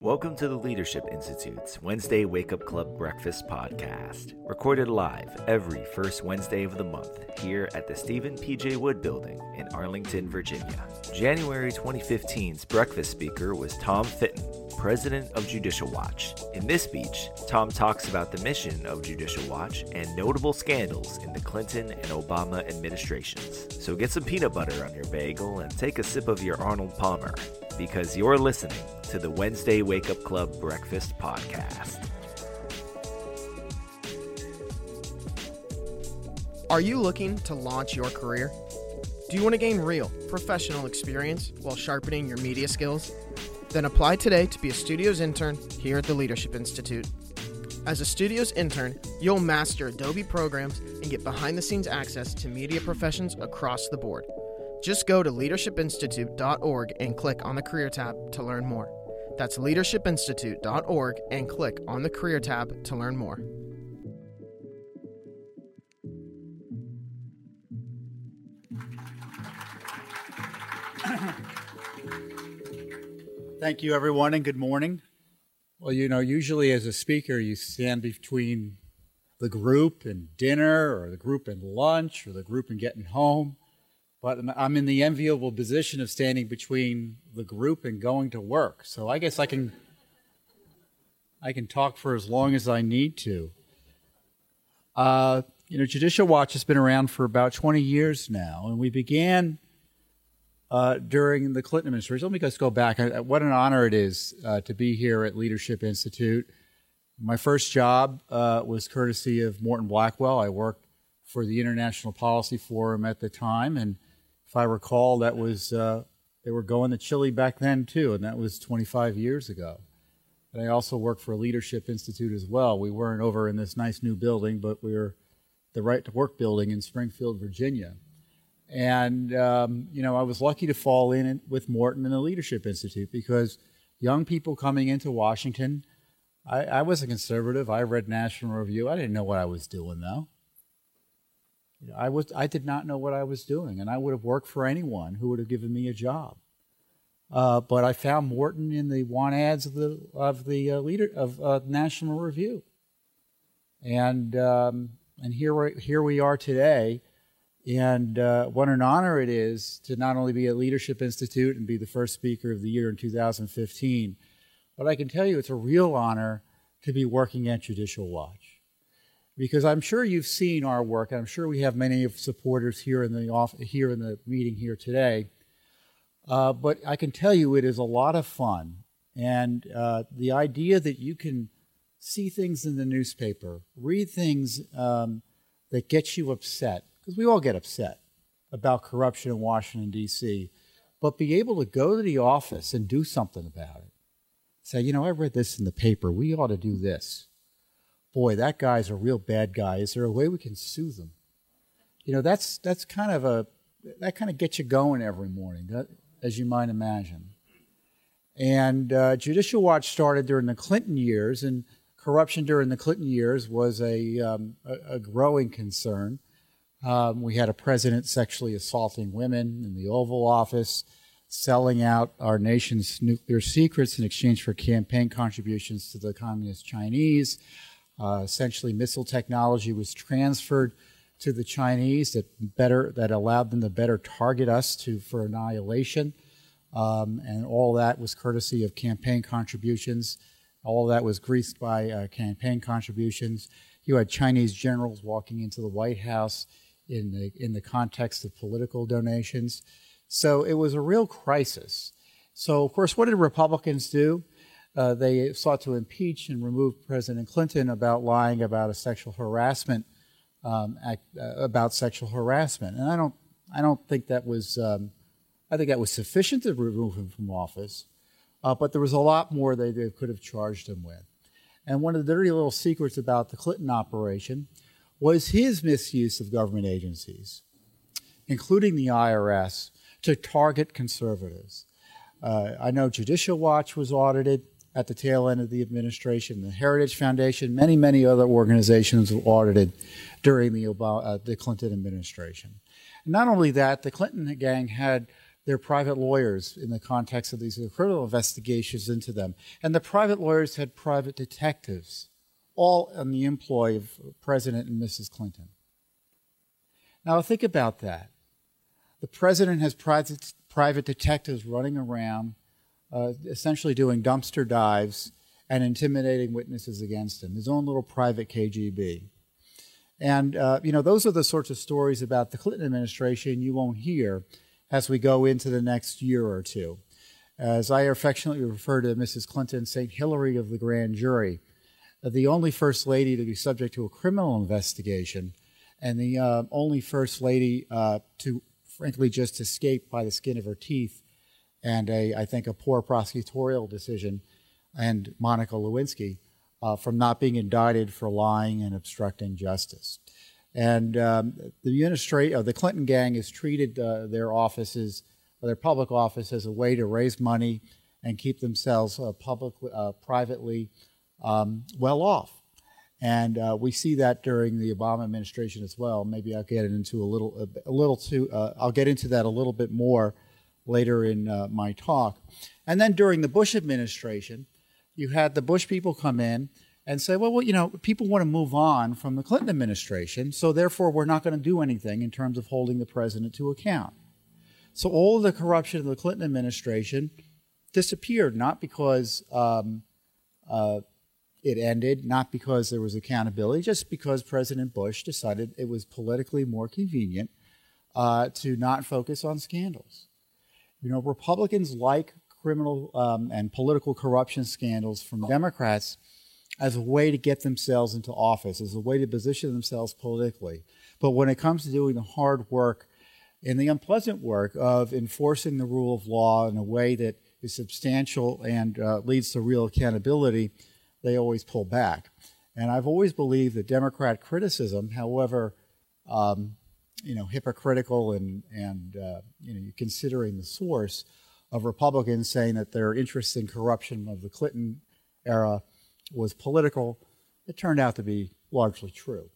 Welcome to the Leadership Institute's Wednesday Wake Up Club Breakfast Podcast, recorded live every first Wednesday of the month here at the Steven P.J. Wood Building in Arlington, Virginia. January 2015's breakfast speaker was Tom Fitton, president of Judicial Watch. In this speech, Tom talks about the mission of Judicial Watch and notable scandals in the Clinton and Obama administrations. So get some peanut butter on your bagel and take a sip of your Arnold Palmer because you're listening to the Wednesday Wake Up Club Breakfast Podcast. Are you looking to launch your career? Do you want to gain real, professional experience while sharpening your media skills? Then apply today to be a studios intern here at the Leadership Institute. As a studios intern, you'll master Adobe programs and get behind the scenes access to media professions across the board. Just go to leadershipinstitute.org and click on the career tab to learn more. That's leadershipinstitute.org and click on the career tab to learn more. Thank you, everyone, and good morning. Well, you know, usually as a speaker, you stand between the group and dinner, or the group and lunch, or the group and getting home. But I'm in the enviable position of standing between the group and going to work. So I guess I can I can talk for as long as I need to. Uh, you know, Judicial Watch has been around for about 20 years now, and we began uh, during the Clinton administration. Let me just go back. what an honor it is uh, to be here at Leadership Institute. My first job uh, was courtesy of Morton Blackwell. I worked for the International Policy Forum at the time, and if I recall, that was uh, they were going to Chile back then too, and that was 25 years ago. And I also worked for a leadership institute as well. We weren't over in this nice new building, but we were the Right to Work building in Springfield, Virginia. And um, you know, I was lucky to fall in with Morton and the Leadership Institute because young people coming into Washington. I, I was a conservative. I read National Review. I didn't know what I was doing though. I was I did not know what I was doing, and I would have worked for anyone who would have given me a job. Uh, but I found Morton in the want ads of the of the uh, leader of uh, National Review, and um, and here we here we are today, and uh, what an honor it is to not only be at Leadership Institute and be the first speaker of the year in 2015, but I can tell you it's a real honor to be working at Judicial Watch because I'm sure you've seen our work, and I'm sure we have many of supporters here in the off, here in the meeting here today. Uh, but I can tell you, it is a lot of fun, and uh, the idea that you can see things in the newspaper, read things um, that get you upset, because we all get upset about corruption in Washington D.C., but be able to go to the office and do something about it. Say, you know, I read this in the paper. We ought to do this boy, that guy's a real bad guy. Is there a way we can sue them? You know, that's that's kind of a that kind of gets you going every morning, as you might imagine. And uh, Judicial Watch started during the Clinton years, and corruption during the Clinton years was a, um, a, a, growing concern. Um, we had a president sexually assaulting women in the Oval Office, selling out our nation's nuclear secrets in exchange for campaign contributions to the Communist Chinese. Uh, essentially, missile technology was transferred to the Chinese that better that allowed them to better target us to for annihilation, um, and all that was courtesy of campaign contributions. All that was greased by uh, campaign contributions. You had Chinese generals walking into the White House in the in the context of political donations. So it was a real crisis. So of course, what did Republicans do? Uh, they sought to impeach and remove President Clinton about lying about a sexual harassment um, act, uh, about sexual harassment, and I don't I don't think that was um, I think that was sufficient to remove him from office, uh, but there was a lot more they, they could have charged him with. And one of the dirty little secrets about the Clinton operation was his misuse of government agencies, including the IRS, to target conservatives. Uh, I know Judicial Watch was audited at the tail end of the administration. The Heritage Foundation, many, many other organizations were audited during the, Obama, uh, the Clinton administration. And not only that, the Clinton gang had They're private lawyers in the context of these criminal investigations into them. And the private lawyers had private detectives, all in the employ of President and Mrs. Clinton. Now, think about that. The president has private, private detectives running around, uh, essentially doing dumpster dives and intimidating witnesses against him, his own little private KGB. And, uh, you know, those are the sorts of stories about the Clinton administration you won't hear as we go into the next year or two. As I affectionately refer to Mrs. Clinton, St. Hillary of the grand jury, uh, the only first lady to be subject to a criminal investigation, and the uh, only first lady uh, to, frankly, just escape by the skin of her teeth, and a, I think, a poor prosecutorial decision, and Monica Lewinsky uh, from not being indicted for lying and obstructing justice. And um, the administration, uh, the Clinton gang has treated uh, their offices, their public office, as a way to raise money and keep themselves uh, publicly, uh, privately um, well off. And we see that during the Obama administration as well. Maybe I'll get into a little, a, little too. I'll get into that a little bit more later in my talk. And then during the Bush administration, you had the Bush people come in and say, well, well, you know, people want to move on from the Clinton administration, so therefore we're not going to do anything in terms of holding the president to account. So all of the corruption of the Clinton administration disappeared, not because um, uh, it ended, not because there was accountability, just because President Bush decided it was politically more convenient uh, to not focus on scandals. You know, Republicans like criminal um, and political corruption scandals from Democrats as a way to get themselves into office, as a way to position themselves politically. But when it comes to doing the hard work and the unpleasant work of enforcing the rule of law in a way that is substantial and uh, leads to real accountability, they always pull back. And I've always believed that Democrat criticism, however, um, you know, hypocritical and and uh, you know, considering the source of Republicans saying that their interest in corruption of the Clinton era was political, it turned out to be largely true.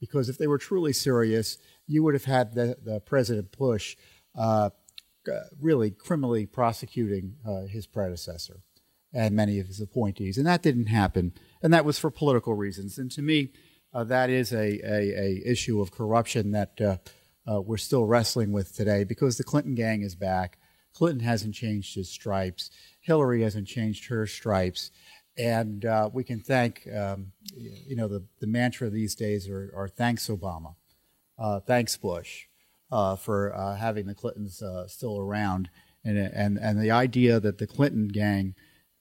Because if they were truly serious, you would have had the, the President Bush uh, really criminally prosecuting uh, his predecessor and many of his appointees. And that didn't happen. And that was for political reasons. And to me, uh, that is a, a, a, issue of corruption that uh, uh, we're still wrestling with today because the Clinton gang is back. Clinton hasn't changed his stripes. Hillary hasn't changed her stripes and uh, we can thank um, you know the, the mantra these days are, are thanks obama uh, thanks bush uh, for uh, having the clintons uh, still around and, and, and the idea that the clinton gang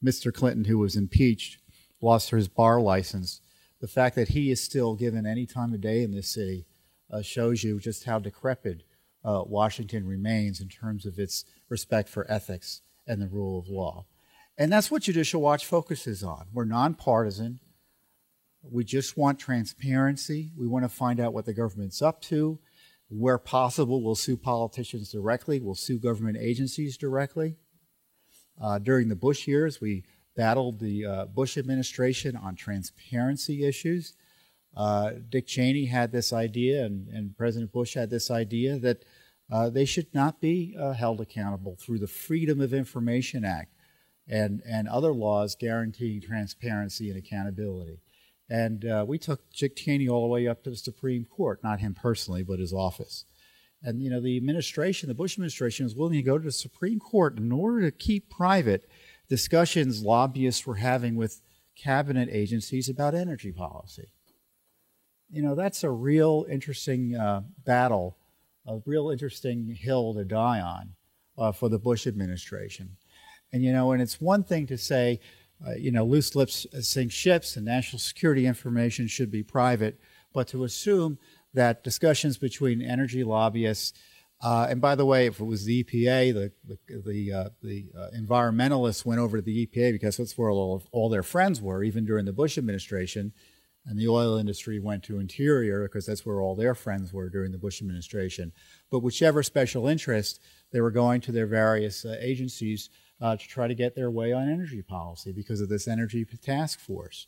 mr clinton who was impeached lost his bar license the fact that he is still given any time of day in this city uh, shows you just how decrepit washington remains in terms of its respect for ethics and the rule of law and that's what Judicial Watch focuses on. We're nonpartisan. We just want transparency. We want to find out what the government's up to. Where possible, we'll sue politicians directly, we'll sue government agencies directly. Uh, during the Bush years, we battled the uh, Bush administration on transparency issues. Uh, Dick Cheney had this idea, and, and, President Bush had this idea that uh, they should not be uh, held accountable through the Freedom of Information Act and, and other laws guaranteeing transparency and accountability. And uh, we took Dick Cheney all the way up to the Supreme Court, not him personally, but his office. And, you know, the administration, the Bush administration, was willing to go to the Supreme Court in order to keep private discussions lobbyists were having with cabinet agencies about energy policy. You know, that's a real interesting uh, battle, a real interesting hill to die on uh, for the Bush administration. And, you know, and it's one thing to say, uh, you know, loose lips sink ships and national security information should be private, but to assume that discussions between energy lobbyists, uh, and by the way, if it was the EPA, the the the, uh, the uh, environmentalists went over to the EPA because that's where all, all their friends were, even during the Bush administration, and the oil industry went to Interior because that's where all their friends were during the Bush administration. But whichever special interest, they were going to their various uh, agencies uh, to try to get their way on energy policy because of this energy task force.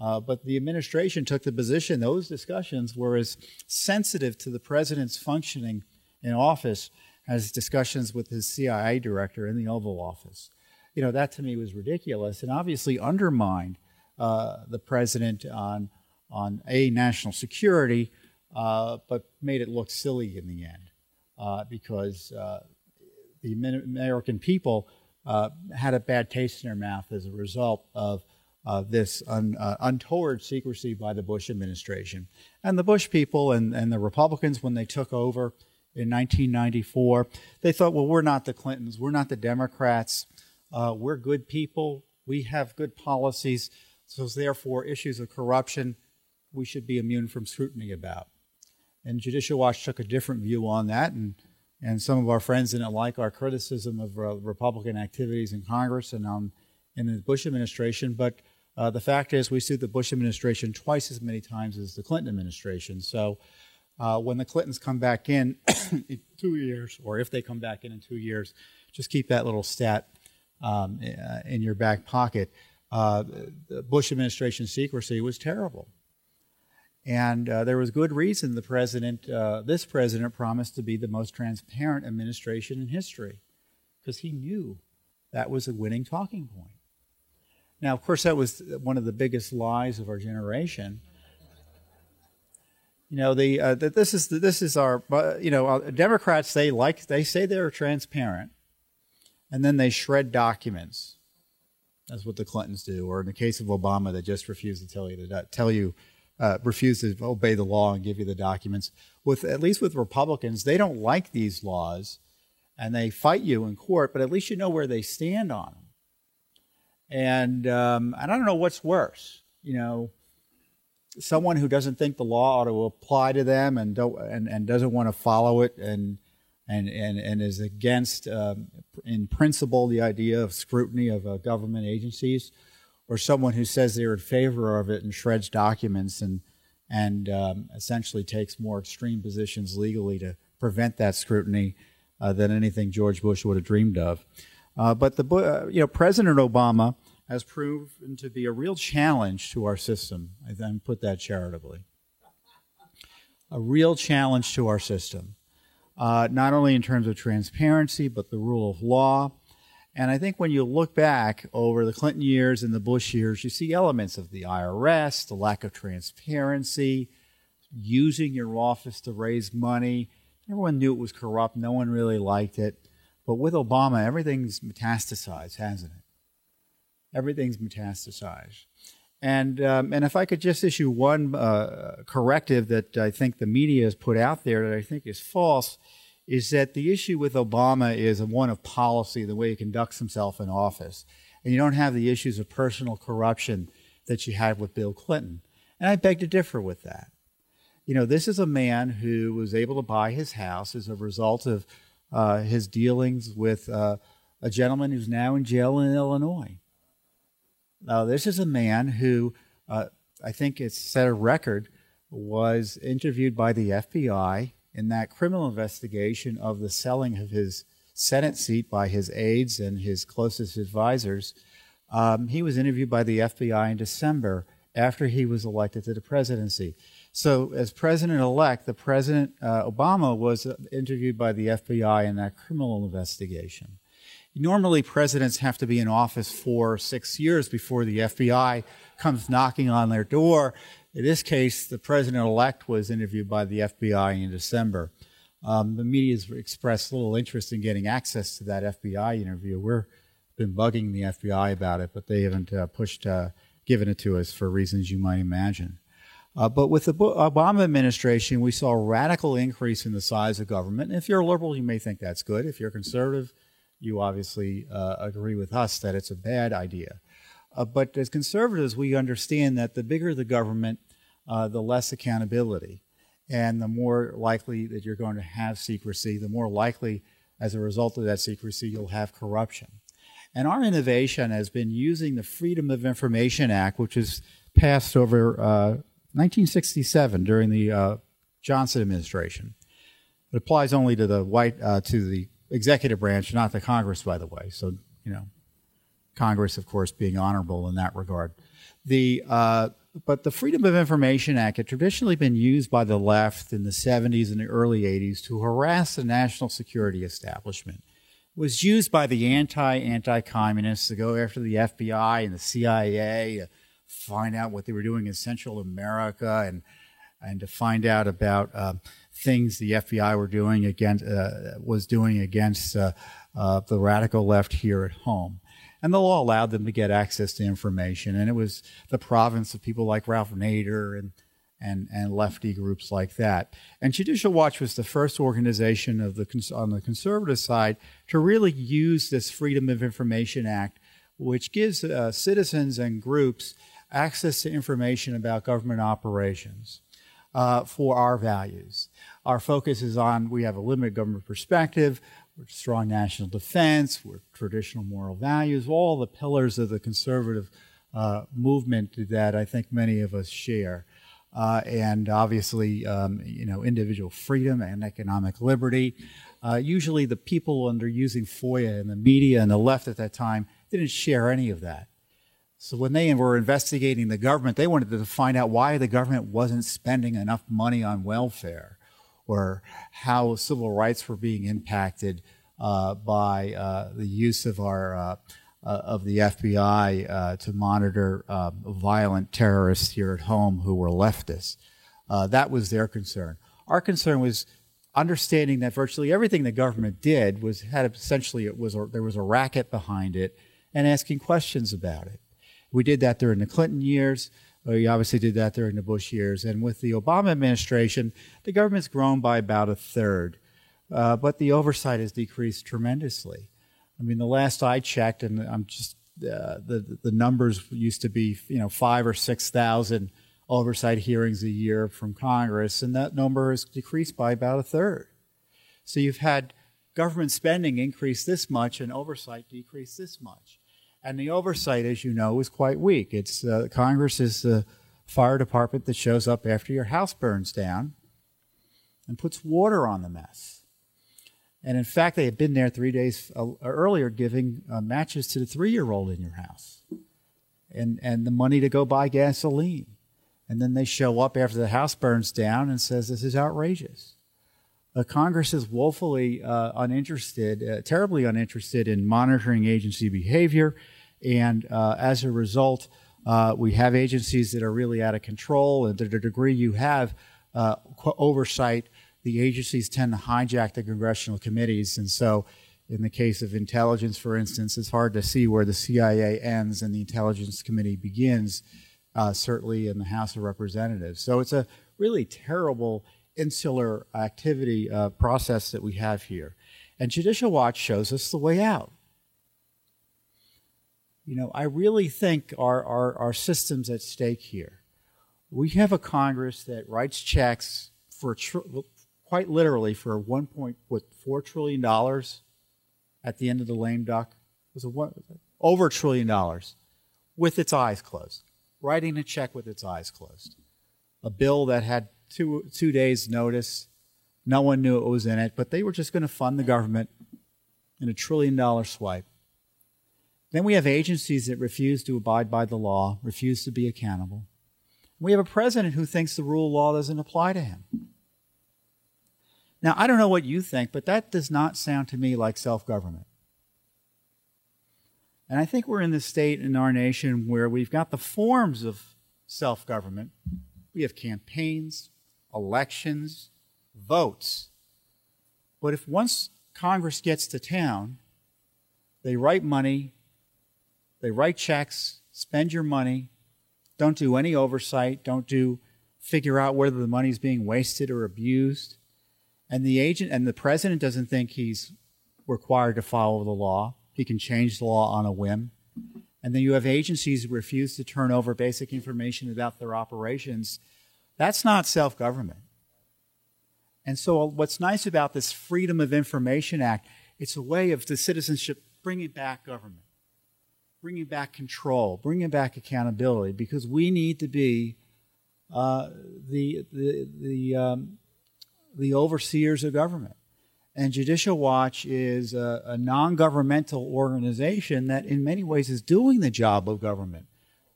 Uh, but the administration took the position those discussions were as sensitive to the president's functioning in office has discussions with his CIA director in the Oval Office. You know, that to me was ridiculous and obviously undermined uh, the president on, on A, national security, uh, but made it look silly in the end uh, because uh, the American people uh, had a bad taste in their mouth as a result of uh, this un, uh, untoward secrecy by the Bush administration. And the Bush people and, and the Republicans, when they took over in 1994, they thought, well, we're not the Clintons, we're not the Democrats, uh, we're good people, we have good policies, so therefore, issues of corruption we should be immune from scrutiny about. And Judicial Watch took a different view on that, and, and some of our friends didn't like our criticism of uh, Republican activities in Congress and on, in the Bush administration, but uh, the fact is, we sued the Bush administration twice as many times as the Clinton administration. So uh, when the Clintons come back in in two years, or if they come back in in two years, just keep that little stat um, uh, in your back pocket. Uh, the Bush administration secrecy was terrible. And uh, there was good reason the president, uh, this president, promised to be the most transparent administration in history, because he knew that was a winning talking point. Now, of course, that was one of the biggest lies of our generation. You know, the uh, this is this is our you know uh, Democrats they like they say they're transparent, and then they shred documents. That's what the Clintons do, or in the case of Obama, they just refuse to tell you to tell you uh, refuse to obey the law and give you the documents. With at least with Republicans, they don't like these laws, and they fight you in court. But at least you know where they stand on them. And um, and I don't know what's worse, you know, someone who doesn't think the law ought to apply to them and don't and, and doesn't want to follow it and and and, and is against um, in principle the idea of scrutiny of uh, government agencies, or someone who says they're in favor of it and shreds documents and and um, essentially takes more extreme positions legally to prevent that scrutiny uh, than anything George Bush would have dreamed of. Uh, but the uh, you know President Obama has proven to be a real challenge to our system. I then put that charitably. A real challenge to our system, uh, not only in terms of transparency, but the rule of law. And I think when you look back over the Clinton years and the Bush years, you see elements of the IRS, the lack of transparency, using your office to raise money. Everyone knew it was corrupt. No one really liked it. But with Obama, everything's metastasized, hasn't it? Everything's metastasized. And, um, and if I could just issue one uh, corrective that I think the media has put out there that I think is false, is that the issue with Obama is one of policy, the way he conducts himself in office. And you don't have the issues of personal corruption that you had with Bill Clinton. And I beg to differ with that. You know, this is a man who was able to buy his house as a result of uh, his dealings with uh, a gentleman who's now in jail in Illinois. Now, this is a man who uh, I think it's set a record, was interviewed by the FBI in that criminal investigation of the selling of his Senate seat by his aides and his closest advisors. Um, he was interviewed by the FBI in December after he was elected to the presidency. So, as president elect, the president uh, Obama was interviewed by the FBI in that criminal investigation. Normally, presidents have to be in office for six years before the FBI comes knocking on their door. In this case, the president elect was interviewed by the FBI in December. Um, the media has expressed little interest in getting access to that FBI interview. We've been bugging the FBI about it, but they haven't uh, pushed, uh, given it to us for reasons you might imagine. Uh, but with the Obama administration, we saw a radical increase in the size of government. And if you're a liberal, you may think that's good. If you're conservative, you obviously uh, agree with us that it's a bad idea. Uh, but as conservatives, we understand that the bigger the government, uh, the less accountability. And the more likely that you're going to have secrecy, the more likely, as a result of that secrecy, you'll have corruption. And our innovation has been using the Freedom of Information Act, which was passed over uh, 1967 during the uh, Johnson administration. It applies only to the white uh, to the executive branch, not the Congress, by the way. So you know, Congress, of course, being honorable in that regard. The uh, but the Freedom of Information Act had traditionally been used by the left in the 70s and the early 80s to harass the national security establishment. It was used by the anti anti communists to go after the FBI and the CIA, uh, find out what they were doing in Central America, and and to find out about uh, things the FBI were doing against uh, was doing against uh, uh, the radical left here at home. And the law allowed them to get access to information, and it was the province of people like Ralph Nader and and and lefty groups like that. And Judicial Watch was the first organization of the on the conservative side to really use this Freedom of Information Act, which gives uh, citizens and groups access to information about government operations uh, for our values. Our focus is on we have a limited government perspective, we're strong national defense, we're traditional moral values, all the pillars of the conservative uh, movement that I think many of us share. Uh, and obviously, um, you know, individual freedom and economic liberty. Uh, usually, the people under using FOIA and the media and the left at that time didn't share any of that. So when they were investigating the government, they wanted to find out why the government wasn't spending enough money on welfare or how civil rights were being impacted uh, by uh, the use of our uh, uh of the FBI uh, to monitor um, violent terrorists here at home who were leftists. That was their concern. Our concern was understanding that virtually everything the government did was had essentially it was a, there was a racket behind it, and asking questions about it. We did that during the Clinton years. We obviously did that during the Bush years. And with the Obama administration, the government's grown by about a third. Uh, but the oversight has decreased tremendously. I mean, the last I checked, and I'm just uh, the the numbers used to be you know five or six thousand oversight hearings a year from Congress, and that number has decreased by about a third. So you've had government spending increase this much and oversight decrease this much. And the oversight, as you know, is quite weak. It's uh, Congress is the fire department that shows up after your house burns down and puts water on the mess. And in fact, they had been there three days uh, earlier giving uh, matches to the three year old in your house and, and the money to go buy gasoline. And then they show up after the house burns down and says this is outrageous. Uh, Congress is woefully uh, uninterested, uh, terribly uninterested in monitoring agency behavior and uh, as a result, uh, we have agencies that are really out of control. And to the degree you have uh, oversight, the agencies tend to hijack the congressional committees. And so, in the case of intelligence, for instance, it's hard to see where the CIA ends and the Intelligence Committee begins, uh, certainly in the House of Representatives. So, it's a really terrible insular activity uh, process that we have here. And Judicial Watch shows us the way out you know, I really think our, our, our system's at stake here. We have a Congress that writes checks for tr- quite literally for 1.4 trillion dollars at the end of the lame duck. It was a one, over a trillion dollars with its eyes closed, writing a check with its eyes closed. A bill that had two two days notice. No one knew it was in it, but they were just going to fund the government in a trillion dollar swipe. Then we have agencies that refuse to abide by the law, refuse to be accountable. We have a president who thinks the rule of law doesn't apply to him. Now, I don't know what you think, but that does not sound to me like self government. And I think we're in the state in our nation where we've got the forms of self government. We have campaigns, elections, votes. But if once Congress gets to town, they write money they write checks, spend your money, don't do any oversight, don't do figure out whether the money is being wasted or abused. And the agent and the president doesn't think he's required to follow the law. He can change the law on a whim. And then you have agencies who refuse to turn over basic information about their operations. That's not self government. And so, uh, what's nice about this Freedom of Information Act, it's a way of the citizenship bringing back government bringing back control, bringing back accountability, because we need to be uh, the the the um, the overseers of government. And Judicial Watch is a, a non governmental organization that, in many ways, is doing the job of government,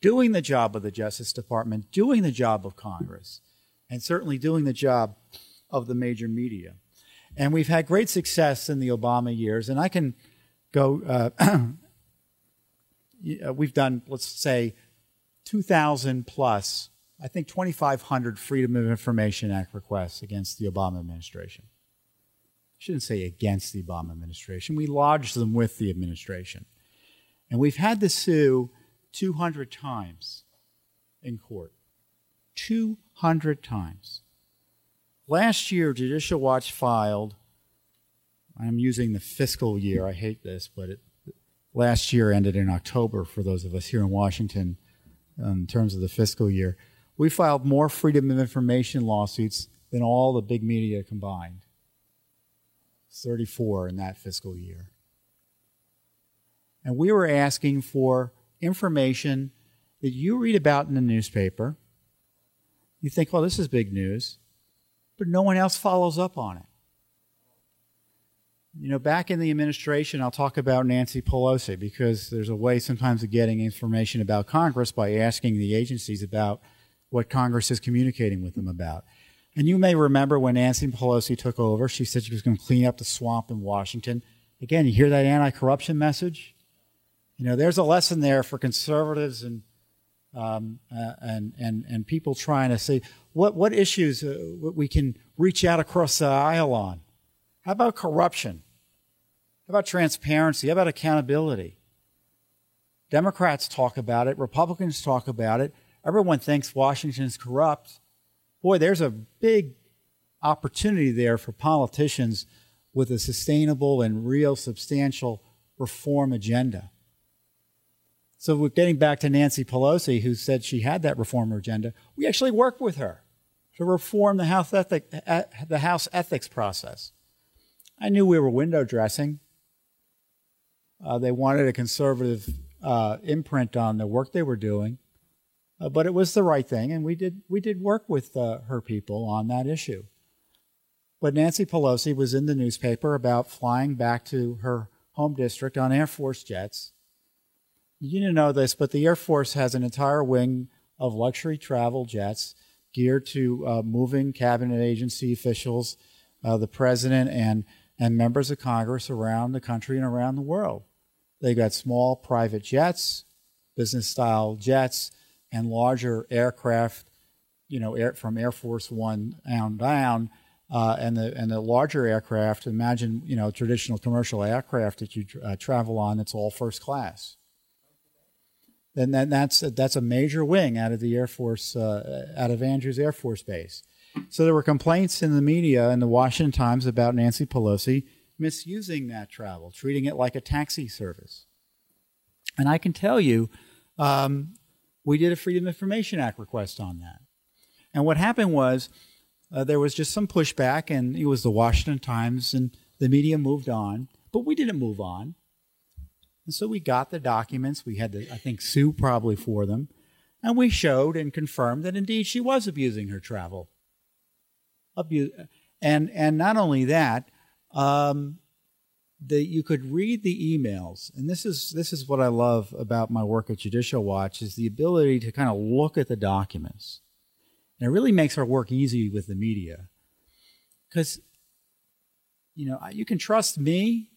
doing the job of the Justice Department, doing the job of Congress, and certainly doing the job of the major media. And we've had great success in the Obama years. And I can go, uh, Uh, we've done, let's say, 2,000 plus, I think 2,500 Freedom of Information Act requests against the Obama administration I shouldn't say against the Obama administration. We lodged them with the administration. And we've had to sue 200 times in court. 200 times. Last year, Judicial Watch filed, I'm using the fiscal year, I hate this, but it, last year ended in October for those of us here in Washington um, in terms of the fiscal year. We filed more Freedom of Information lawsuits than all the big media combined. 34 in that fiscal year. And we were asking for information that you read about in the newspaper. You think, well, this is big news, but no one else follows up on it. You know, back in the administration, I'll talk about Nancy Pelosi because there's a way sometimes of getting information about Congress by asking the agencies about what Congress is communicating with them about. And you may remember when Nancy Pelosi took over, she said she was going to clean up the swamp in Washington. Again, you hear that anti corruption message? You know, there's a lesson there for conservatives and, um, uh, and, and, and people trying to say what, what issues uh, we can reach out across the aisle on. How about corruption? How about transparency? How about accountability? Democrats talk about it, Republicans talk about it. Everyone thinks Washington is corrupt boy, there's a big opportunity there for politicians with a sustainable and real substantial reform agenda. So we're getting back to Nancy Pelosi, who said she had that reform agenda. We actually worked with her to reform the House, ethic, uh, the House ethics process. I knew we were window dressing. Uh, they wanted a conservative uh, imprint on the work they were doing. Uh, but it was the right thing, and we did we did work with uh, her people on that issue. But Nancy Pelosi was in the newspaper about flying back to her home district on Air Force jets. You didn't know this, but the Air Force has an entire wing of luxury travel jets geared to uh, moving cabinet agency officials, uh, the president, and and members of Congress around the country and around the world. They've got small private jets, business style jets and larger aircraft, you know, air, from Air Force One down down, uh, and the and the larger aircraft. Imagine you know traditional commercial aircraft that you uh, travel on. It's all first class. And then that's that's a major wing out of the Air Force, uh, out of Andrews Air Force Base. So there were complaints in the media in the Washington Times about Nancy Pelosi misusing that travel, treating it like a taxi service. And I can tell you, um, we did a Freedom of Information Act request on that. And what happened was uh, there was just some pushback, and it was the Washington Times, and the media moved on, but we didn't move on. And so we got the documents. We had to, I think, sue probably for them. And we showed and confirmed that indeed she was abusing her travel. Abuse, and, and not only that, um, you could read the emails and this is this is what i love about my work at judicial watch is the ability to kind of look at the documents. And it really makes our work easy with the media. Because you know you can trust me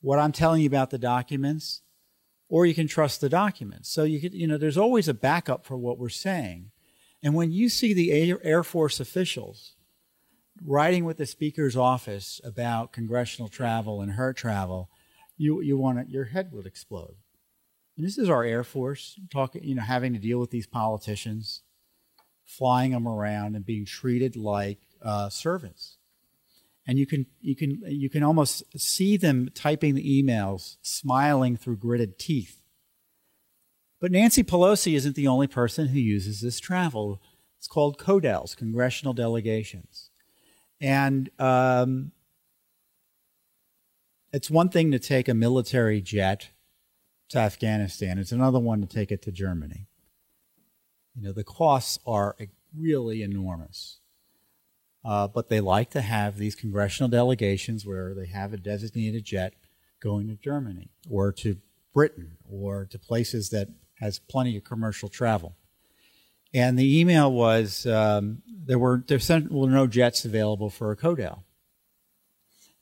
what i'm telling you about the documents or you can trust the documents. So you could you know there's always a backup for what we're saying. And when you see the air force officials writing with the speaker's office about congressional travel and her travel, you you want to, your head would explode. And this is our Air Force talking, you know, having to deal with these politicians, flying them around and being treated like uh, servants. And you can you can you can almost see them typing the emails, smiling through gritted teeth. But Nancy Pelosi isn't the only person who uses this travel. It's called CODELs, congressional delegations. And um, it's one thing to take a military jet to Afghanistan, it's another one to take it to Germany. You know, the costs are really enormous. Uh, but they like to have these congressional delegations where they have a designated jet going to Germany or to Britain or to places that has plenty of commercial travel. And the email was um, there were there were no jets available for a Codel,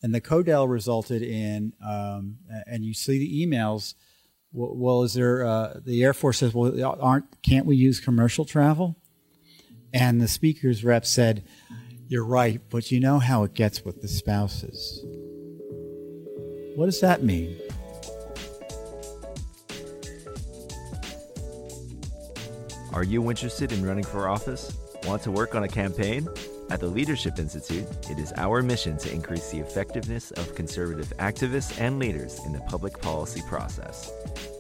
and the Codel resulted in um, and you see the emails. Well, is there uh, the Air Force says, well, aren't can't we use commercial travel? And the speaker's rep said, "You're right, but you know how it gets with the spouses." What does that mean? Are you interested in running for office? Want to work on a campaign? At the Leadership Institute, it is our mission to increase the effectiveness of conservative activists and leaders in the public policy process.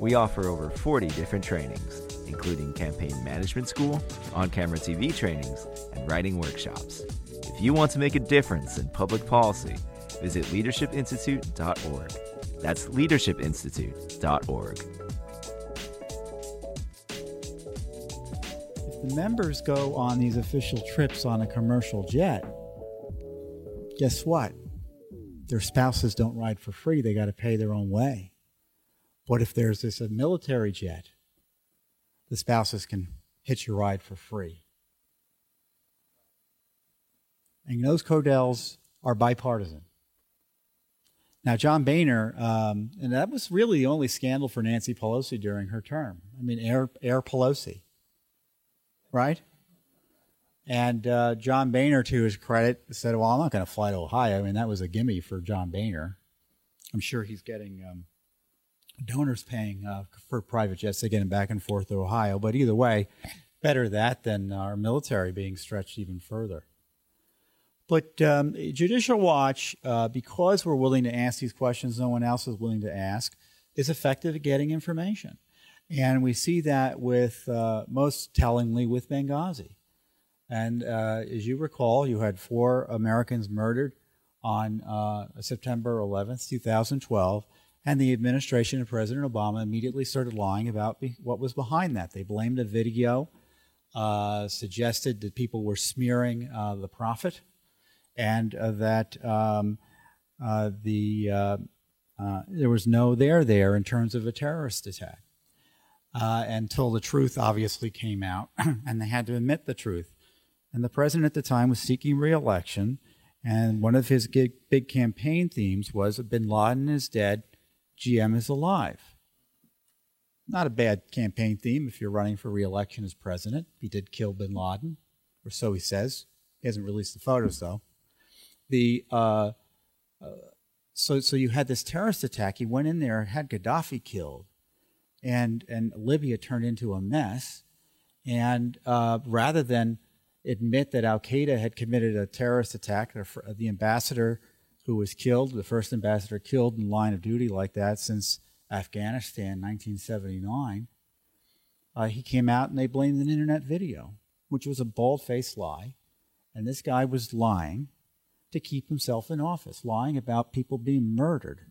We offer over 40 different trainings, including campaign management school, on camera TV trainings, and writing workshops. If you want to make a difference in public policy, visit leadershipinstitute.org. That's leadershipinstitute.org. the members go on these official trips on a commercial jet, guess what? Their spouses don't ride for free. They got to pay their own way. But if there's this a military jet, the spouses can hitch a ride for free. And those Codels are bipartisan. Now, John Boehner, um, and that was really the only scandal for Nancy Pelosi during her term. I mean, Air, Air Pelosi right? And uh, John Boehner, to his credit, said, "Well, I'm not going to fly to Ohio." I mean, that was a gimme for John Boehner. I'm sure he's getting um, donors paying uh, for private jets to get him back and forth to Ohio. But either way, better that than our military being stretched even further. But um, Judicial Watch, uh, because we're willing to ask these questions no one else is willing to ask, is effective at getting information. And we see that with, uh, most tellingly, with Benghazi. And uh, as you recall, you had four Americans murdered on uh, September 11th, 2012. And the administration of President Obama immediately started lying about be- what was behind that. They blamed a video, uh, suggested that people were smearing uh, the prophet, and uh, that um, the there was no there there in terms of a terrorist attack uh, until the truth obviously came out, and they had to admit the truth. And the president at the time was seeking reelection, and one of his big, campaign themes was Bin Laden is dead, GM is alive. Not a bad campaign theme if you're running for reelection as president. He did kill Bin Laden, or so he says. He hasn't released the photos though. The uh, uh, so so you had this terrorist attack. He went in there and had Gaddafi killed and and Libya turned into a mess. And uh, rather than admit that Al Qaeda had committed a terrorist attack, the ambassador who was killed, the first ambassador killed in line of duty like that since Afghanistan, 1979, uh, he came out and they blamed an internet video, which was a bald-faced lie, and this guy was lying to keep himself in office, lying about people being murdered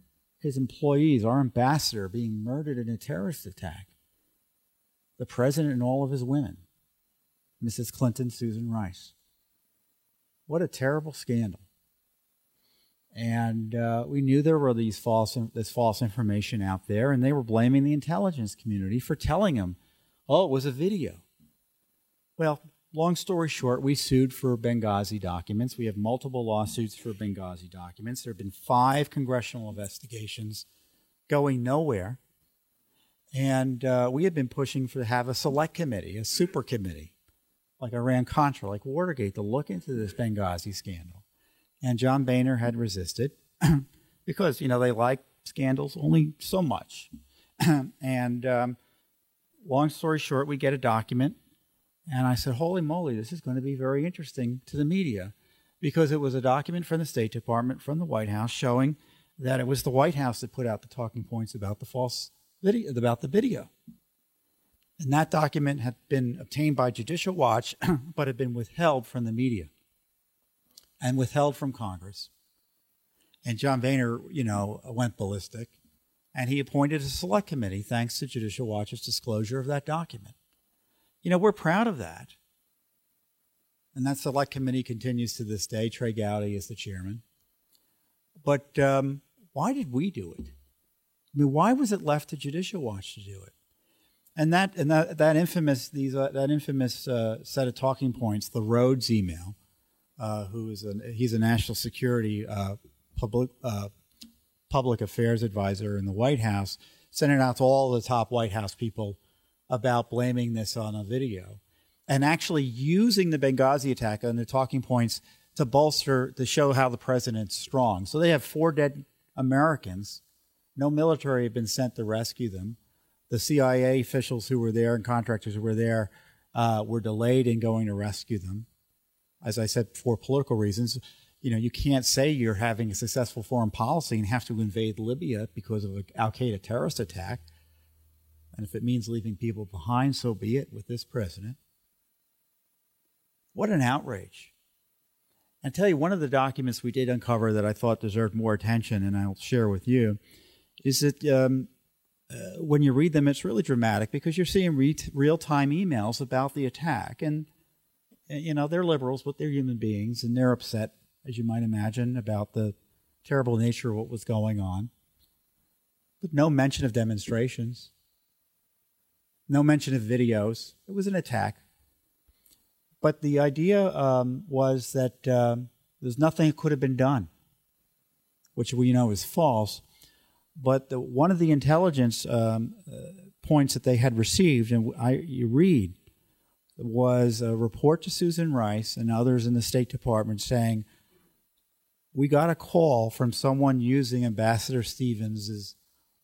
his employees, our ambassador, being murdered in a terrorist attack. The president and all of his women. Mrs. Clinton, Susan Rice. What a terrible scandal. And uh, we knew there were these false, this false information out there, and they were blaming the intelligence community for telling them, oh, it was a video. Well, long story short, we sued for Benghazi documents. We have multiple lawsuits for Benghazi documents. There have been five congressional investigations going nowhere. And uh, we had been pushing for to have a select committee, a super committee, like Iran Contra, like Watergate, to look into this Benghazi scandal. And John Boehner had resisted because, you know, they like scandals only so much. and um, long story short, we get a document and I said, Holy moly, this is going to be very interesting to the media because it was a document from the State Department, from the White House, showing that it was the White House that put out the talking points about the false video, about the video. And that document had been obtained by Judicial Watch, but had been withheld from the media and withheld from Congress. And John Boehner, you know, went ballistic. And he appointed a select committee thanks to Judicial Watch's disclosure of that document. You know, we're proud of that. and that select committee continues to this day. Trey Gowdy is the chairman. But um, why did we do it? I mean, why was it left to Judicial Watch to do it? And that and that, that infamous these uh, that infamous uh, set of talking points, the Rhodes email, uh, who is a he's a national security uh, public uh, public affairs advisor in the White House, sending out to all the top White House people about blaming this on a video, and actually using the Benghazi attack and the talking points to bolster to show how the president's strong. So they have four dead Americans. No military had been sent to rescue them the CIA officials who were there and contractors who were there uh, were delayed in going to rescue them. As I said, for political reasons, you know, you can't say you're having a successful foreign policy and have to invade Libya because of an Al Qaeda terrorist attack. And if it means leaving people behind, so be it with this president. What an outrage. I tell you, one of the documents we did uncover that I thought deserved more attention, and I'll share with you, is that um, uh, when you read them, it's really dramatic because you're seeing re- real time emails about the attack. And, you know, they're liberals, but they're human beings, and they're upset, as you might imagine, about the terrible nature of what was going on. But no mention of demonstrations, no mention of videos. It was an attack. But the idea um, was that um, there's nothing that could have been done, which we know is false. But the, one of the intelligence um, uh, points that they had received, and I, you read, was a report to Susan Rice and others in the State Department saying, We got a call from someone using Ambassador Stevens'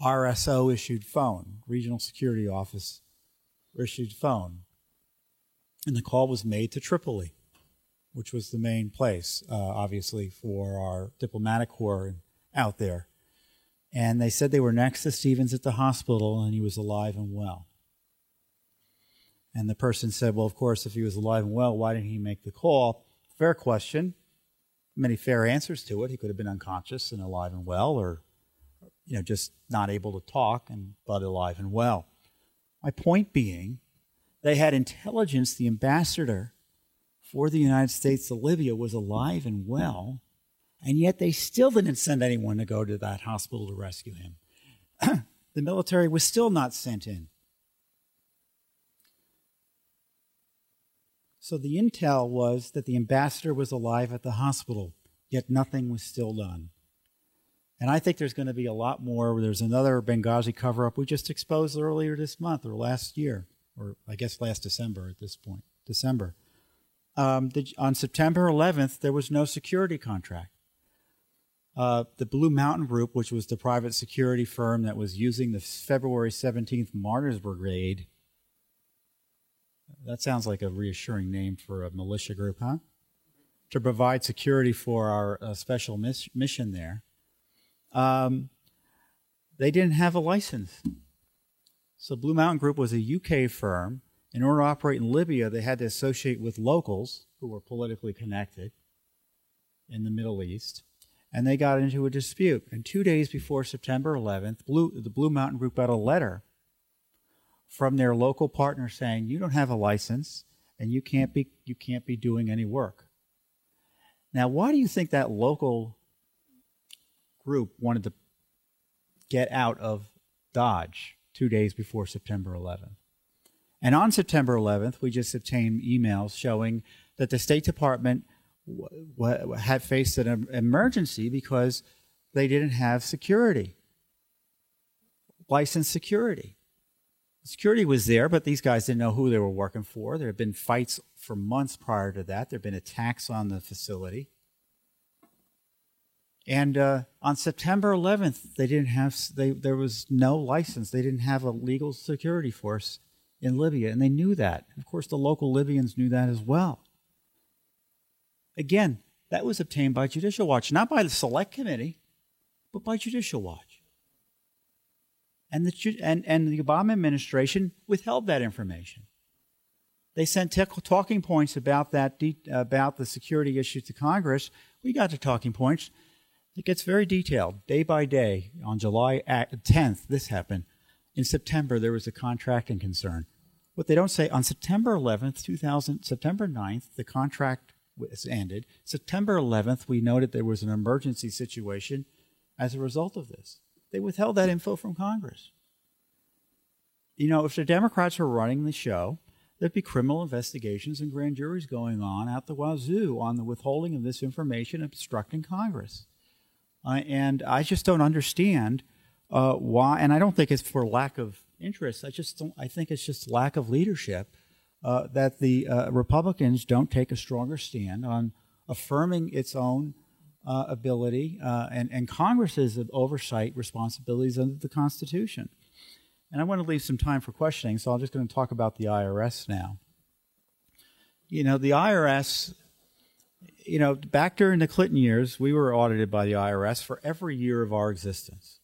RSO issued phone, Regional Security Office issued phone. And the call was made to Tripoli, which was the main place, uh, obviously, for our diplomatic corps out there and they said they were next to Stevens at the hospital and he was alive and well. And the person said, Well, of course, if he was alive and well, why didn't he make the call? Fair question. Many fair answers to it. He could have been unconscious and alive and well, or you know, just not able to talk and but alive and well. My point being, they had intelligence the ambassador for the United States to Libya was alive and well and yet they still didn't send anyone to go to that hospital to rescue him. the military was still not sent in. So the intel was that the ambassador was alive at the hospital, yet nothing was still done. And I think there's going to be a lot more. There's another Benghazi cover up we just exposed earlier this month or last year, or I guess last December at this point, December. Um, the, on September 11th, there was no security contract. Uh, the Blue Mountain Group, which was the private security firm that was using the February 17th Martyrs Brigade. That sounds like a reassuring name for a militia group, huh? To provide security for our uh, special miss- mission there. Um, they didn't have a license. So Blue Mountain Group was a UK firm. In order to operate in Libya, they had to associate with locals who were politically connected in the Middle East and they got into a dispute. And two days before September 11th, Blue, the Blue Mountain Group got a letter from their local partner saying, "You don't have a license, and you can't be you can't be doing any work." Now, why do you think that local group wanted to get out of Dodge two days before September 11th? And on September 11th, we just obtained emails showing that the State Department had faced an emergency because they didn't have security, licensed security. Security was there, but these guys didn't know who they were working for. There had been fights for months prior to that. There had been attacks on the facility. And uh, on September 11th, they didn't have they, there was no license. They didn't have a legal security force in Libya, and they knew that. Of course, the local Libyans knew that as well. Again, that was obtained by Judicial Watch, not by the Select Committee, but by Judicial Watch. And the, and, and the Obama administration withheld that information. They sent talking points about that de- about the security issues to Congress. We got the talking points. It gets very detailed, day by day. On July 10th, this happened. In September, there was a contracting concern. What they don't say on September 11th, 2000, September 9th, the contract was ended. September 11th, we noted there was an emergency situation as a result of this. They withheld that info from Congress. You know, if the Democrats were running the show, there'd be criminal investigations and grand juries going on out the wazoo on the withholding of this information obstructing Congress. Uh, and I just don't understand uh, why, and I don't think it's for lack of interest. I just don't, I think it's just lack of leadership uh, that the uh, Republicans don't take a stronger stand on affirming its own uh, ability uh, and, and Congress's oversight responsibilities under the Constitution. And I want to leave some time for questioning, so I'm just going to talk about the IRS now. You know, the IRS, you know, back during the Clinton years, we were audited by the IRS for every year of our existence.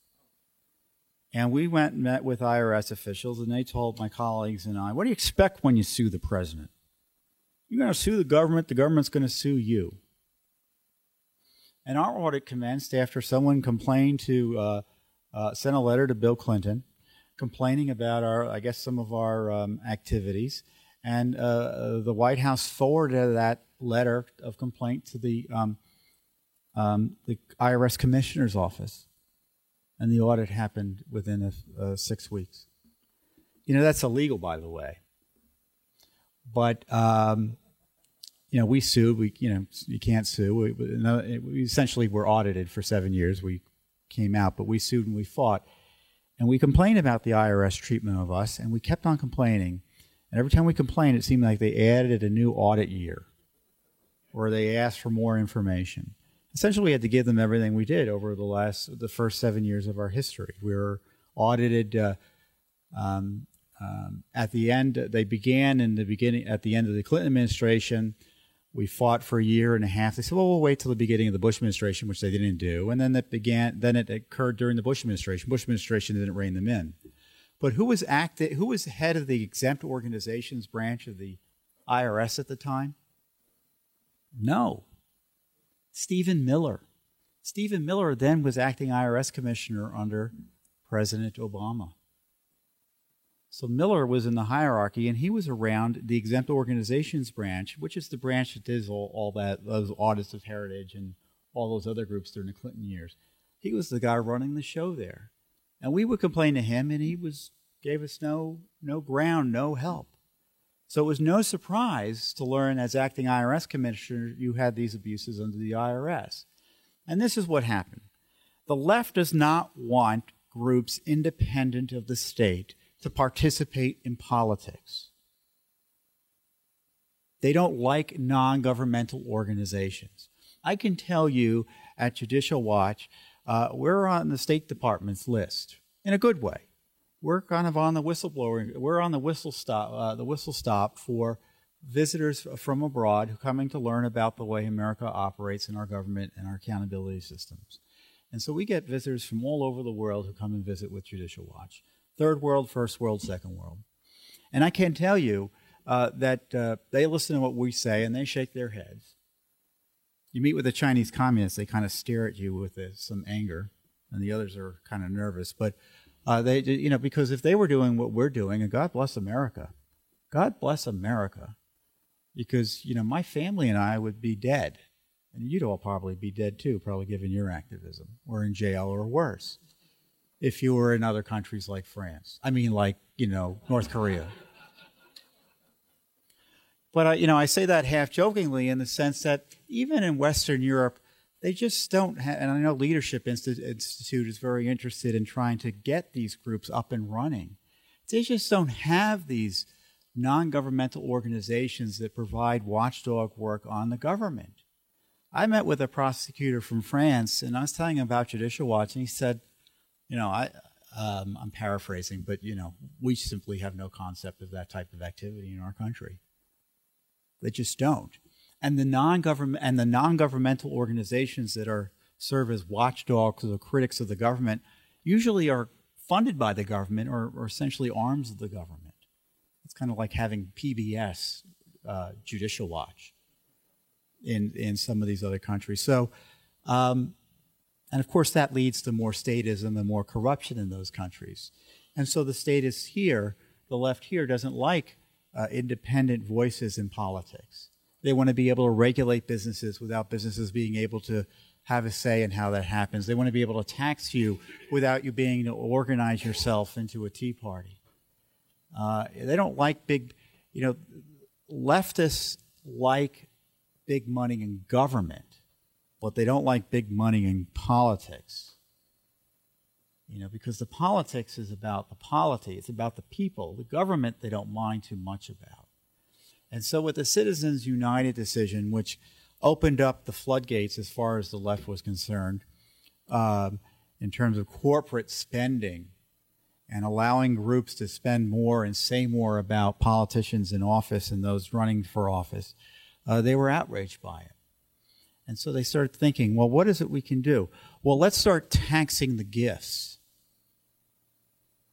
And we went and met with IRS officials, and they told my colleagues and I, What do you expect when you sue the president? You're going to sue the government, the government's going to sue you. And our audit commenced after someone complained to, uh, uh, sent a letter to Bill Clinton complaining about our, I guess, some of our um, activities. And uh, uh the White House forwarded that letter of complaint to the, um, um, the IRS commissioner's office and the audit happened within a, uh, six weeks. You know, that's illegal, by the way. But, um, you know, we sued. We, you know, you can't sue. We, we essentially were audited for seven years. We came out, but we sued and we fought. And we complained about the IRS treatment of us, and we kept on complaining. And every time we complained, it seemed like they added a new audit year or they asked for more information essentially we had to give them everything we did over the last the first seven years of our history. We were audited uh, um, um, at the end. They began in the beginning at the end of the Clinton administration. We fought for a year and a half. They said, "Well, we'll wait till the beginning of the Bush administration," which they didn't do. And then that began. Then it occurred during the Bush administration. Bush administration didn't rein them in. But who was active? Who was head of the exempt organizations branch of the IRS at the time? No, Steven Miller. Steven Miller then was acting IRS commissioner under President Obama. So Miller was in the hierarchy, and he was around the exempt organizations branch, which is the branch that does all, all that those audits of heritage and all those other groups during the Clinton years. He was the guy running the show there, and we would complain to him, and he was gave us no no ground, no help. So it was no surprise to learn as acting IRS commissioner you had these abuses under the IRS. And this is what happened. The left does not want groups independent of the state to participate in politics. They don't like non governmental organizations. I can tell you at Judicial Watch, uh, we're on the State Department's list in a good way we're kind of on the whistleblower. We're on the whistle stop, uh, the whistle stop for visitors from abroad who coming to learn about the way America operates in our government and our accountability systems. And so we get visitors from all over the world who come and visit with Judicial Watch. Third world, first world, second world. And I can tell you uh, that uh, they listen to what we say and they shake their heads. You meet with a Chinese communist, they kind of stare at you with uh, some anger, and the others are kind of nervous. But uh, they, you know, because if they were doing what we're doing, and God bless America, God bless America, because you know my family and I would be dead, and you'd all probably be dead too, probably given your activism, or in jail or worse, if you were in other countries like France. I mean, like you know North Korea. But I, you know, I say that half jokingly in the sense that even in Western Europe, they just don't have, and I know Leadership Institute is very interested in trying to get these groups up and running. They just don't have these non governmental organizations that provide watchdog work on the government. I met with a prosecutor from France, and I was telling him about Judicial Watch, and he said, You know, I, um, I'm paraphrasing, but, you know, we simply have no concept of that type of activity in our country. They just don't and the non-government and the non-governmental organizations that are serve as watchdogs or critics of the government usually are funded by the government or, or essentially arms of the government. It's kind of like having PBS, uh, Judicial Watch, in in some of these other countries. So, um, and of course, that leads to more statism and more corruption in those countries. And so the statists here the left here doesn't like uh, independent voices in politics. They want to be able to regulate businesses without businesses being able to have a say in how that happens. They want to be able to tax you without you being to organize yourself into a tea party. Uh, they don't like big, you know, leftists like big money in government, but they don't like big money in politics. You know, because the politics is about the polity, it's about the people. The government they don't mind too much about. And so with the Citizens United decision, which opened up the floodgates as far as the left was concerned um, in terms of corporate spending and allowing groups to spend more and say more about politicians in office and those running for office, uh, they were outraged by it. And so they started thinking, well, what is it we can do? Well, let's start taxing the gifts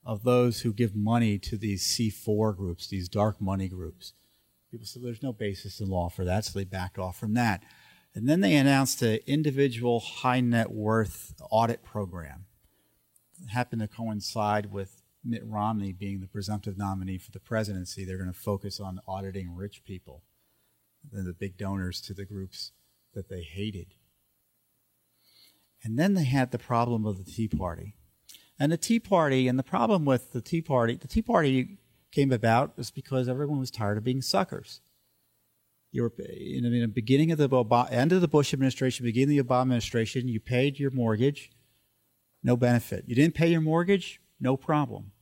of those who give money to these C4 groups, these dark money groups. People said there's no basis in law for that, so they backed off from that. And then they announced an individual high net worth audit program. It happened to coincide with Mitt Romney being the presumptive nominee for the presidency. They're going to focus on auditing rich people, the big donors to the groups that they hated. And then they had the problem of the Tea Party. And the Tea Party, and the problem with the Tea Party, the Tea Party came about was because everyone was tired of being suckers. You were in the beginning of the end of the Bush administration, beginning of the Obama administration, you paid your mortgage, no benefit. You didn't pay your mortgage, no problem.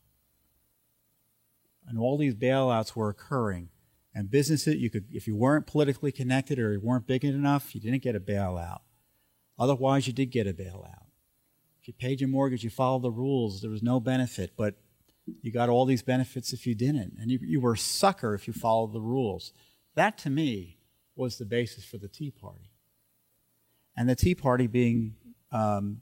And all these bailouts were occurring. And businesses, you could, if you weren't politically connected or you weren't big enough, you didn't get a bailout. Otherwise, you did get a bailout. If you paid your mortgage, you followed the rules, there was no benefit. But you got all these benefits if you didn't. And you, you were a sucker if you followed the rules. That, to me, was the basis for the Tea Party. And the Tea Party being um,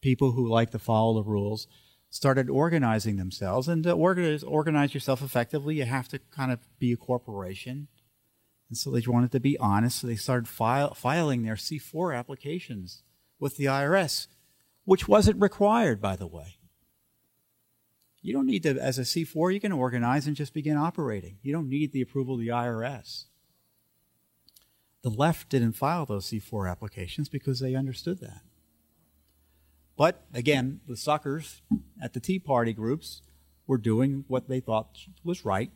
people who like to follow the rules started organizing themselves. And to organize, organize yourself effectively, you have to kind of be a corporation. And so they wanted to be honest, so they started file, filing their C4 applications with the IRS, which wasn't required, by the way. You don't need to, as a C4, you can organize and just begin operating. You don't need the approval of the IRS. The left didn't file those C4 applications because they understood that. But again, the suckers at the Tea Party groups were doing what they thought was right,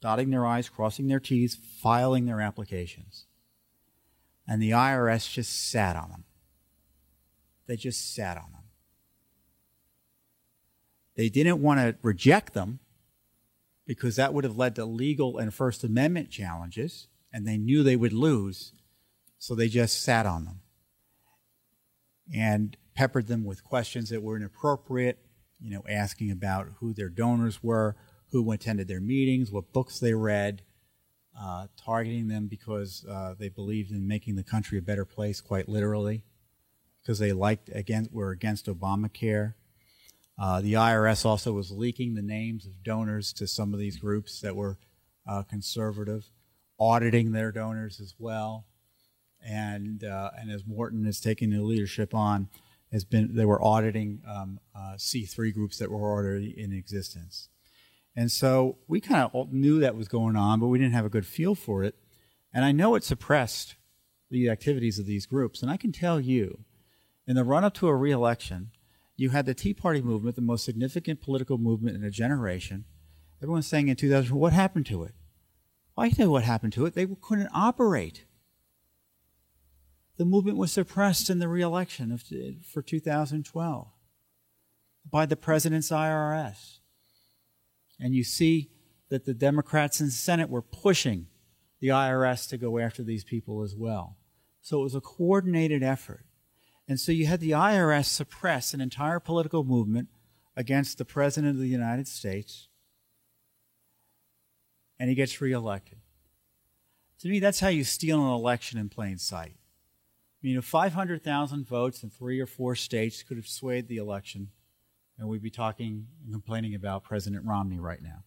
dotting their I's, crossing their T's, filing their applications. And the IRS just sat on them. They just sat on them. They didn't want to reject them because that would have led to legal and First Amendment challenges, and they knew they would lose, so they just sat on them and peppered them with questions that were inappropriate, you know, asking about who their donors were, who attended their meetings, what books they read, uh, targeting them because uh, they believed in making the country a better place, quite literally, because they liked against were against Obamacare. Uh, the IRS also was leaking the names of donors to some of these groups that were uh, conservative, auditing their donors as well. And, uh, and as Morton is taking the leadership on, has been they were auditing um, uh, C3 groups that were already in existence. And so we kind of knew that was going on, but we didn't have a good feel for it. And I know it suppressed the activities of these groups. And I can tell you, in the run up to a reelection, you had the Tea Party movement, the most significant political movement in a generation. Everyone's saying in 2000, what happened to it? Well, I know what happened to it. They couldn't operate. The movement was suppressed in the reelection of, for 2012 by the president's IRS. And you see that the Democrats in the Senate were pushing the IRS to go after these people as well. So it was a coordinated effort. And so you had the IRS suppress an entire political movement against the President of the United States, and he gets reelected. To me, that's how you steal an election in plain sight. I mean, if 500,000 votes in three or four states could have swayed the election, and we'd be talking and complaining about President Romney right now.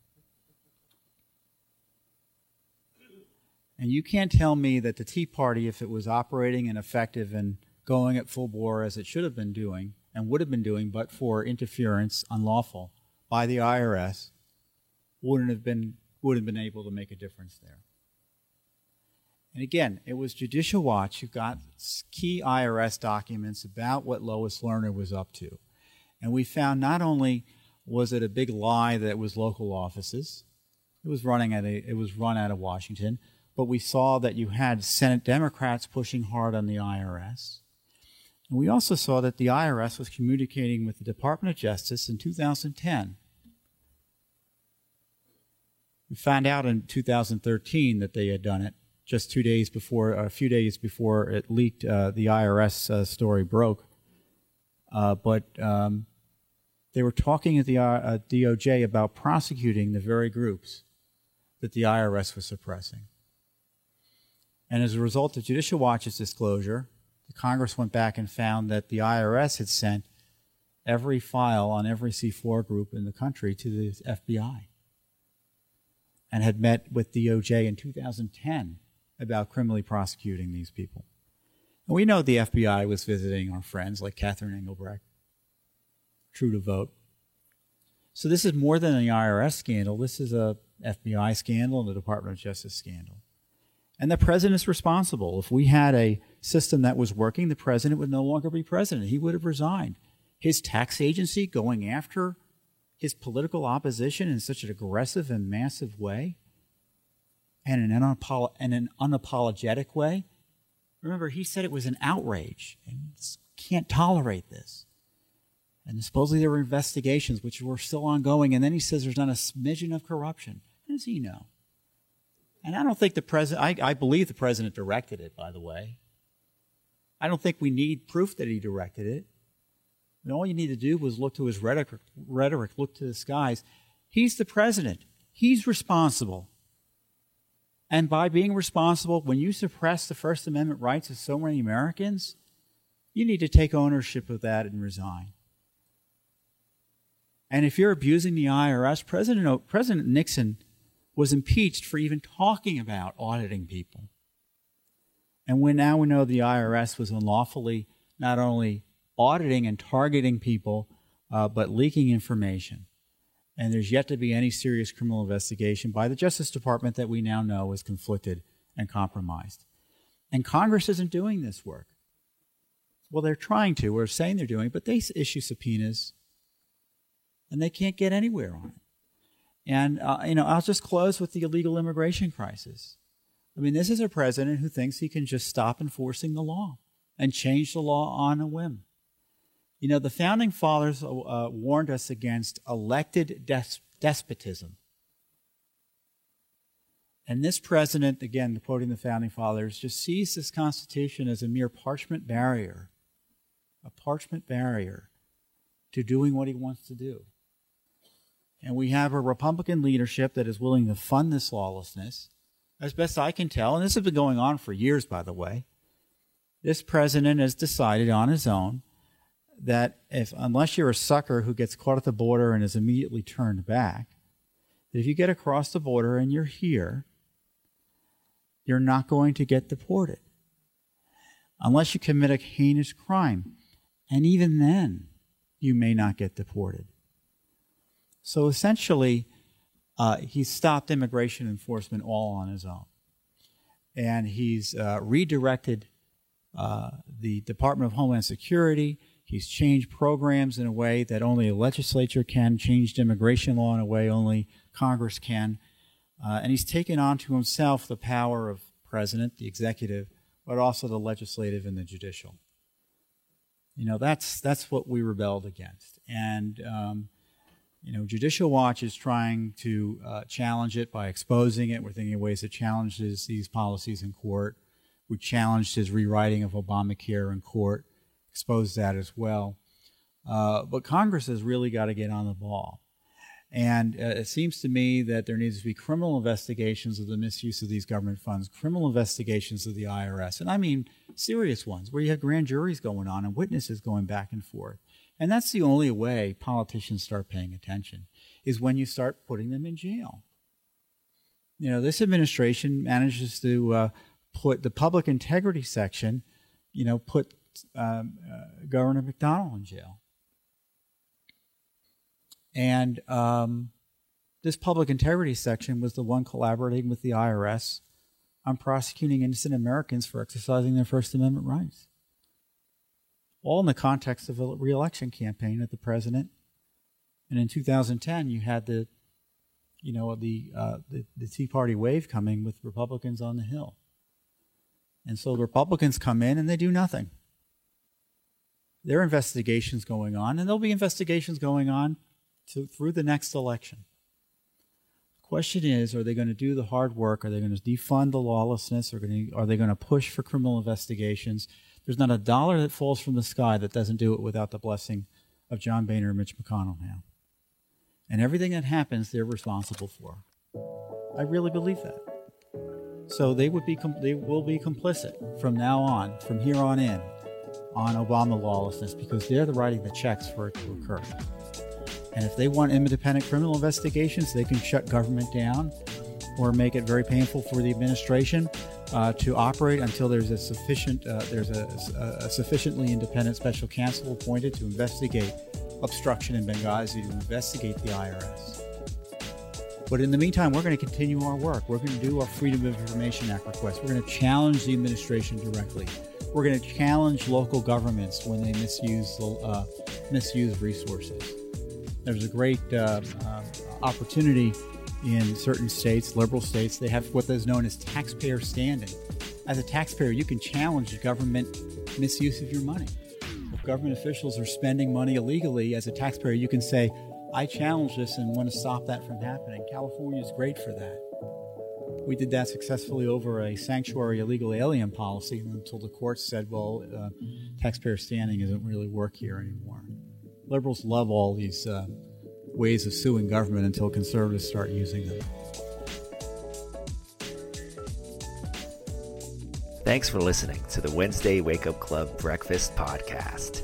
And you can't tell me that the Tea Party, if it was operating and effective and going at full bore as it should have been doing and would have been doing, but for interference unlawful by the IRS, wouldn't have been would have been able to make a difference there. And again, it was Judicial Watch who got key IRS documents about what Lois Lerner was up to. And we found not only was it a big lie that it was local offices, it was running at a, it was run out of Washington, but we saw that you had Senate Democrats pushing hard on the IRS. And we also saw that the IRS was communicating with the Department of Justice in 2010. We found out in 2013 that they had done it just two days before, a few days before it leaked, uh, the IRS uh, story broke. Uh, but um, they were talking at the uh, DOJ about prosecuting the very groups that the IRS was suppressing. And as a result of Judicial Watch's disclosure, the Congress went back and found that the IRS had sent every file on every C4 group in the country to the FBI and had met with DOJ in 2010 about criminally prosecuting these people. And we know the FBI was visiting our friends like Catherine Engelbrecht, True the Vote. So this is more than an IRS scandal. This is a FBI scandal and a Department of Justice scandal. And the president is responsible. If we had a system that was working, the president would no longer be president. He would have resigned. His tax agency going after his political opposition in such an aggressive and massive way and in an, in an unapologetic way. Remember, he said it was an outrage and can't tolerate this. And supposedly there were investigations which were still ongoing, and then he says there's not a smidgen of corruption. How does he know? And I don't think the president, I, I believe the president directed it, by the way. I don't think we need proof that he directed it. And all you need to do was look to his rhetoric, rhetoric, look to the skies. He's the president. He's responsible. And by being responsible, when you suppress the First Amendment rights of so many Americans, you need to take ownership of that and resign. And if you're abusing the IRS, President, President Nixon was impeached for even talking about auditing people. And when now we know the IRS was unlawfully not only auditing and targeting people, uh, but leaking information. And there's yet to be any serious criminal investigation by the Justice Department that we now know is conflicted and compromised. And Congress isn't doing this work. Well, they're trying to, or saying they're doing, but they issue subpoenas and they can't get anywhere on it. And, uh, you know, I'll just close with the illegal immigration crisis. I mean, this is a president who thinks he can just stop enforcing the law and change the law on a whim. You know, the founding fathers uh, warned us against elected des- despotism. And this president, again, quoting the founding fathers, just sees this Constitution as a mere parchment barrier, a parchment barrier to doing what he wants to do. And we have a Republican leadership that is willing to fund this lawlessness, as best I can tell. And this has been going on for years, by the way. This president has decided on his own that if, unless you're a sucker who gets caught at the border and is immediately turned back, that if you get across the border and you're here, you're not going to get deported unless you commit a heinous crime. And even then, you may not get deported. So essentially, uh, he's stopped immigration enforcement all on his own. And he's uh, redirected uh, the Department of Homeland Security. He's changed programs in a way that only a legislature can, changed immigration law in a way only Congress can. Uh, and he's taken on to himself the power of president, the executive, but also the legislative and the judicial. You know, that's, that's what we rebelled against. And um, you know, Judicial Watch is trying to uh, challenge it by exposing it. We're thinking of ways to challenge these policies in court. We challenged his rewriting of Obamacare in court, exposed that as well. Uh, but Congress has really got to get on the ball. And uh, it seems to me that there needs to be criminal investigations of the misuse of these government funds, criminal investigations of the IRS, and I mean serious ones where you have grand juries going on and witnesses going back and forth. And that's the only way politicians start paying attention, is when you start putting them in jail. You know, this administration manages to uh, put the public integrity section, you know, put um, uh, Governor McDonnell in jail. And um, This public integrity section was the one collaborating with the IRS on prosecuting innocent Americans for exercising their First Amendment rights. All in the context of a reelection campaign of the president. And in 2010, you had the, you know, the, uh, the, the Tea Party wave coming with Republicans on the Hill. And so the Republicans come in and they do nothing. There are investigations going on, and there'll be investigations going on to, through the next election. The question is, are they going to do the hard work? Are they going to defund the lawlessness? Are, going to, are they going to push for criminal investigations? There's not a dollar that falls from the sky that doesn't do it without the blessing of John Boehner and Mitch McConnell now. And everything that happens, they're responsible for. I really believe that. So they would be they will be complicit from now on, from here on in, on Obama lawlessness because they're the writing the checks for it to occur. And if they want independent criminal investigations, they can shut government down or make it very painful for the administration uh, to operate until there's a sufficient uh, there's a, a, sufficiently independent special counsel appointed to investigate obstruction in Benghazi to investigate the IRS. But in the meantime, we're going to continue our work. We're going to do our Freedom of Information Act requests. We're going to challenge the administration directly. We're going to challenge local governments when they misuse uh, misuse resources. There's a great uh, uh, opportunity in certain states, liberal states. They have what is known as taxpayer standing. As a taxpayer, you can challenge government misuse of your money. If government officials are spending money illegally, as a taxpayer, you can say, I challenge this and want to stop that from happening. California is great for that. We did that successfully over a sanctuary illegal alien policy until the courts said, well, uh, taxpayer standing doesn't really work here anymore. Liberals love all these uh, ways of suing government until conservatives start using them. Thanks for listening to the Wednesday Wake Up Club Breakfast Podcast.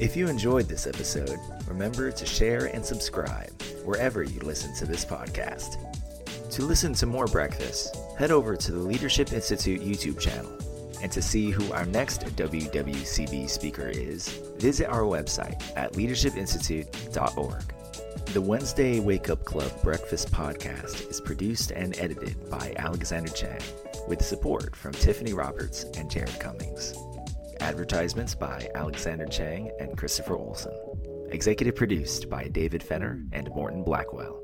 If you enjoyed this episode, remember to share and subscribe wherever you listen to this podcast. To listen to more breakfast, head over to the Leadership Institute YouTube channel. And to see who our next WWCB speaker is, visit our website at leadershipinstitute.org. The Wednesday Wake Up Club Breakfast Podcast is produced and edited by Alexander Chang, with support from Tiffany Roberts and Jared Cummings. Advertisements by Alexander Chang and Christopher Olson. Executive produced by David Fenner and Morton Blackwell.